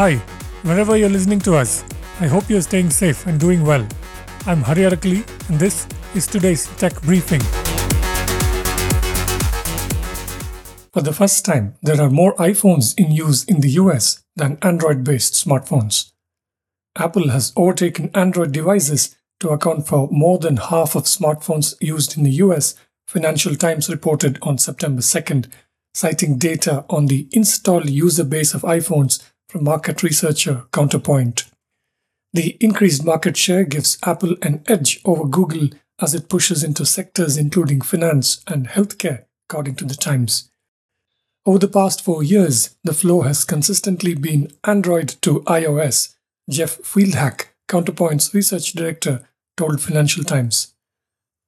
Hi, wherever you're listening to us, I hope you're staying safe and doing well. I'm Hari Arakali, and this is today's tech briefing. For the first time, there are more iPhones in use in the US than Android based smartphones. Apple has overtaken Android devices to account for more than half of smartphones used in the US, Financial Times reported on September 2nd, citing data on the installed user base of iPhones from market researcher Counterpoint. The increased market share gives Apple an edge over Google as it pushes into sectors including finance and healthcare, according to the Times. Over the past four years, the flow has consistently been Android to iOS, Jeff Fieldhack, Counterpoint's research director, told Financial Times.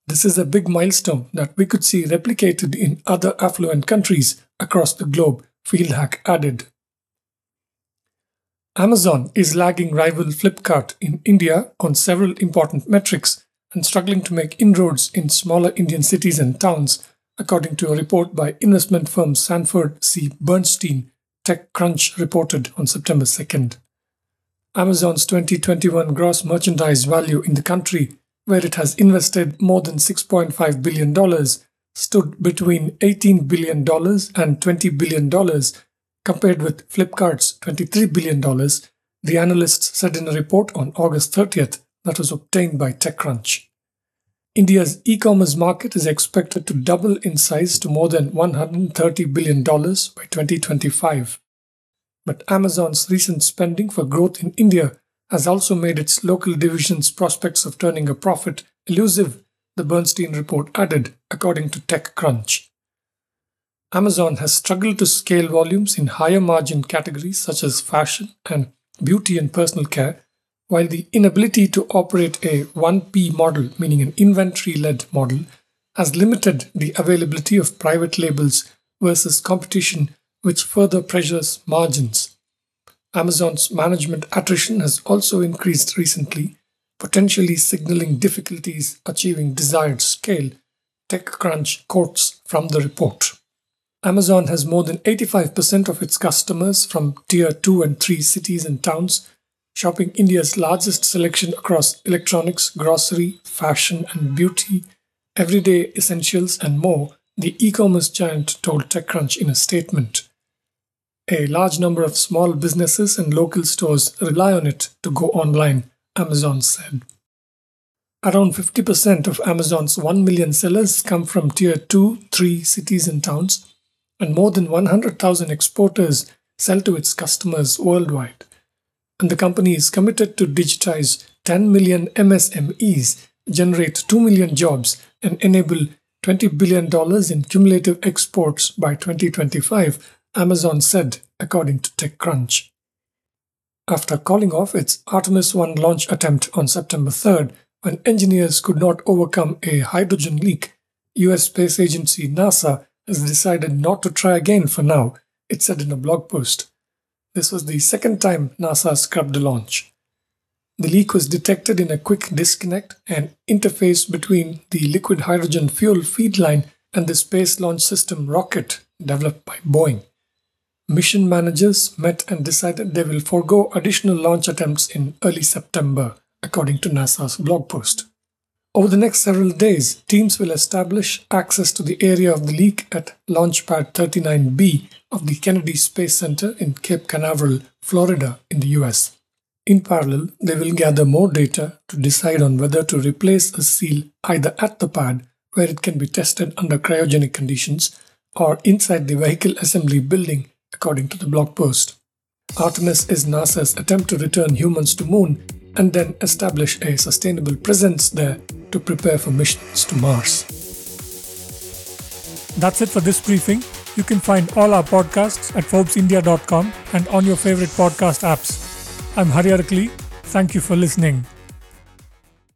This is a big milestone that we could see replicated in other affluent countries across the globe, Fieldhack added. Amazon is lagging rival Flipkart in India on several important metrics and struggling to make inroads in smaller Indian cities and towns, according to a report by investment firm Sanford C. Bernstein, TechCrunch reported on September 2nd. Amazon's 2021 gross merchandise value in the country, where it has invested more than $6.5 billion, stood between $18 billion and $20 billion Compared with Flipkart's $23 billion, the analysts said in a report on August 30th that was obtained by TechCrunch. India's e commerce market is expected to double in size to more than $130 billion by 2025. But Amazon's recent spending for growth in India has also made its local division's prospects of turning a profit elusive, the Bernstein report added, according to TechCrunch. Amazon has struggled to scale volumes in higher margin categories such as fashion and beauty and personal care, while the inability to operate a 1P model, meaning an inventory led model, has limited the availability of private labels versus competition, which further pressures margins. Amazon's management attrition has also increased recently, potentially signaling difficulties achieving desired scale, TechCrunch quotes from the report. Amazon has more than 85% of its customers from tier 2 and 3 cities and towns, shopping India's largest selection across electronics, grocery, fashion and beauty, everyday essentials, and more, the e commerce giant told TechCrunch in a statement. A large number of small businesses and local stores rely on it to go online, Amazon said. Around 50% of Amazon's 1 million sellers come from tier 2, 3 cities and towns, and more than 100,000 exporters sell to its customers worldwide. And the company is committed to digitize 10 million MSMEs, generate 2 million jobs, and enable $20 billion in cumulative exports by 2025, Amazon said, according to TechCrunch. After calling off its Artemis 1 launch attempt on September 3rd, when engineers could not overcome a hydrogen leak, US Space Agency NASA has decided not to try again for now, it said in a blog post. This was the second time NASA scrubbed the launch. The leak was detected in a quick disconnect and interface between the liquid hydrogen fuel feed line and the Space Launch System rocket developed by Boeing. Mission managers met and decided they will forego additional launch attempts in early September, according to NASA's blog post. Over the next several days, teams will establish access to the area of the leak at Launchpad 39B of the Kennedy Space Center in Cape Canaveral, Florida, in the US. In parallel, they will gather more data to decide on whether to replace a seal either at the pad, where it can be tested under cryogenic conditions, or inside the vehicle assembly building, according to the blog post. Artemis is NASA's attempt to return humans to Moon and then establish a sustainable presence there to prepare for missions to Mars. That's it for this briefing. You can find all our podcasts at ForbesIndia.com and on your favorite podcast apps. I'm Hari. Thank you for listening.